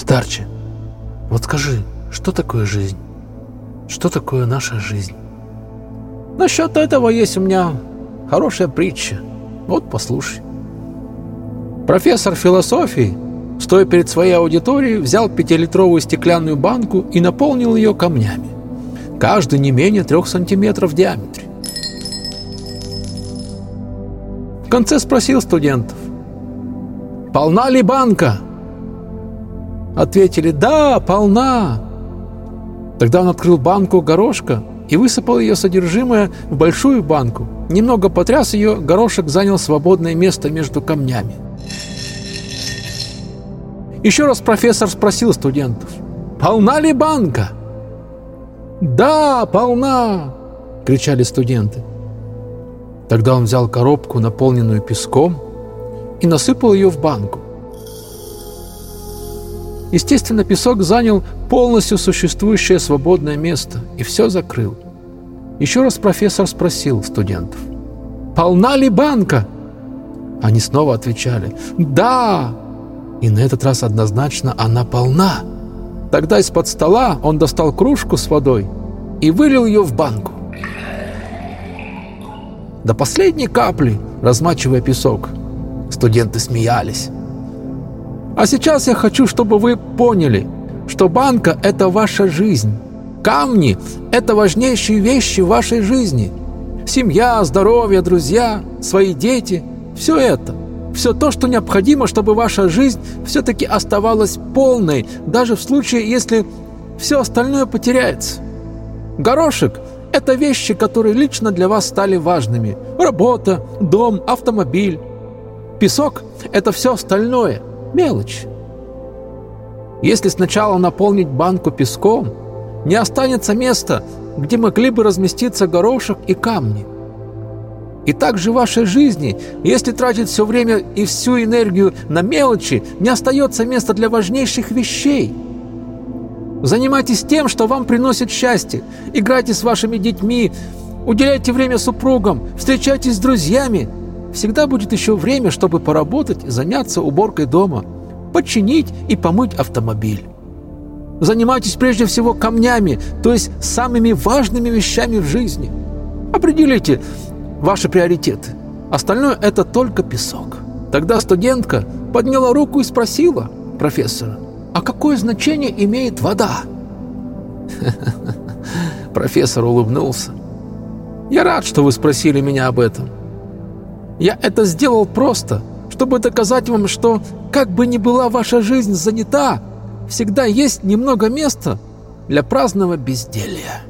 Старче, вот скажи, что такое жизнь? Что такое наша жизнь? Насчет этого есть у меня хорошая притча. Вот послушай. Профессор философии, стоя перед своей аудиторией, взял пятилитровую стеклянную банку и наполнил ее камнями. Каждый не менее трех сантиметров в диаметре. В конце спросил студентов. «Полна ли банка?» Ответили «Да, полна». Тогда он открыл банку горошка и высыпал ее содержимое в большую банку. Немного потряс ее, горошек занял свободное место между камнями. Еще раз профессор спросил студентов, «Полна ли банка?» «Да, полна!» — кричали студенты. Тогда он взял коробку, наполненную песком, и насыпал ее в банку. Естественно, песок занял полностью существующее свободное место и все закрыл. Еще раз профессор спросил студентов, «Полна ли банка?» Они снова отвечали, «Да!» И на этот раз однозначно она полна. Тогда из-под стола он достал кружку с водой и вылил ее в банку. До последней капли, размачивая песок, студенты смеялись. А сейчас я хочу, чтобы вы поняли, что банка – это ваша жизнь. Камни – это важнейшие вещи в вашей жизни. Семья, здоровье, друзья, свои дети – все это. Все то, что необходимо, чтобы ваша жизнь все-таки оставалась полной, даже в случае, если все остальное потеряется. Горошек – это вещи, которые лично для вас стали важными. Работа, дом, автомобиль. Песок – это все остальное – Мелочь. Если сначала наполнить банку песком, не останется места, где могли бы разместиться горошек и камни. И также в вашей жизни, если тратить все время и всю энергию на мелочи, не остается места для важнейших вещей. Занимайтесь тем, что вам приносит счастье. Играйте с вашими детьми, уделяйте время супругам, встречайтесь с друзьями – Всегда будет еще время, чтобы поработать и заняться уборкой дома, починить и помыть автомобиль. Занимайтесь прежде всего камнями, то есть самыми важными вещами в жизни. Определите ваши приоритеты. Остальное – это только песок. Тогда студентка подняла руку и спросила профессора, а какое значение имеет вода? Профессор улыбнулся. «Я рад, что вы спросили меня об этом. Я это сделал просто, чтобы доказать вам, что, как бы ни была ваша жизнь занята, всегда есть немного места для праздного безделья.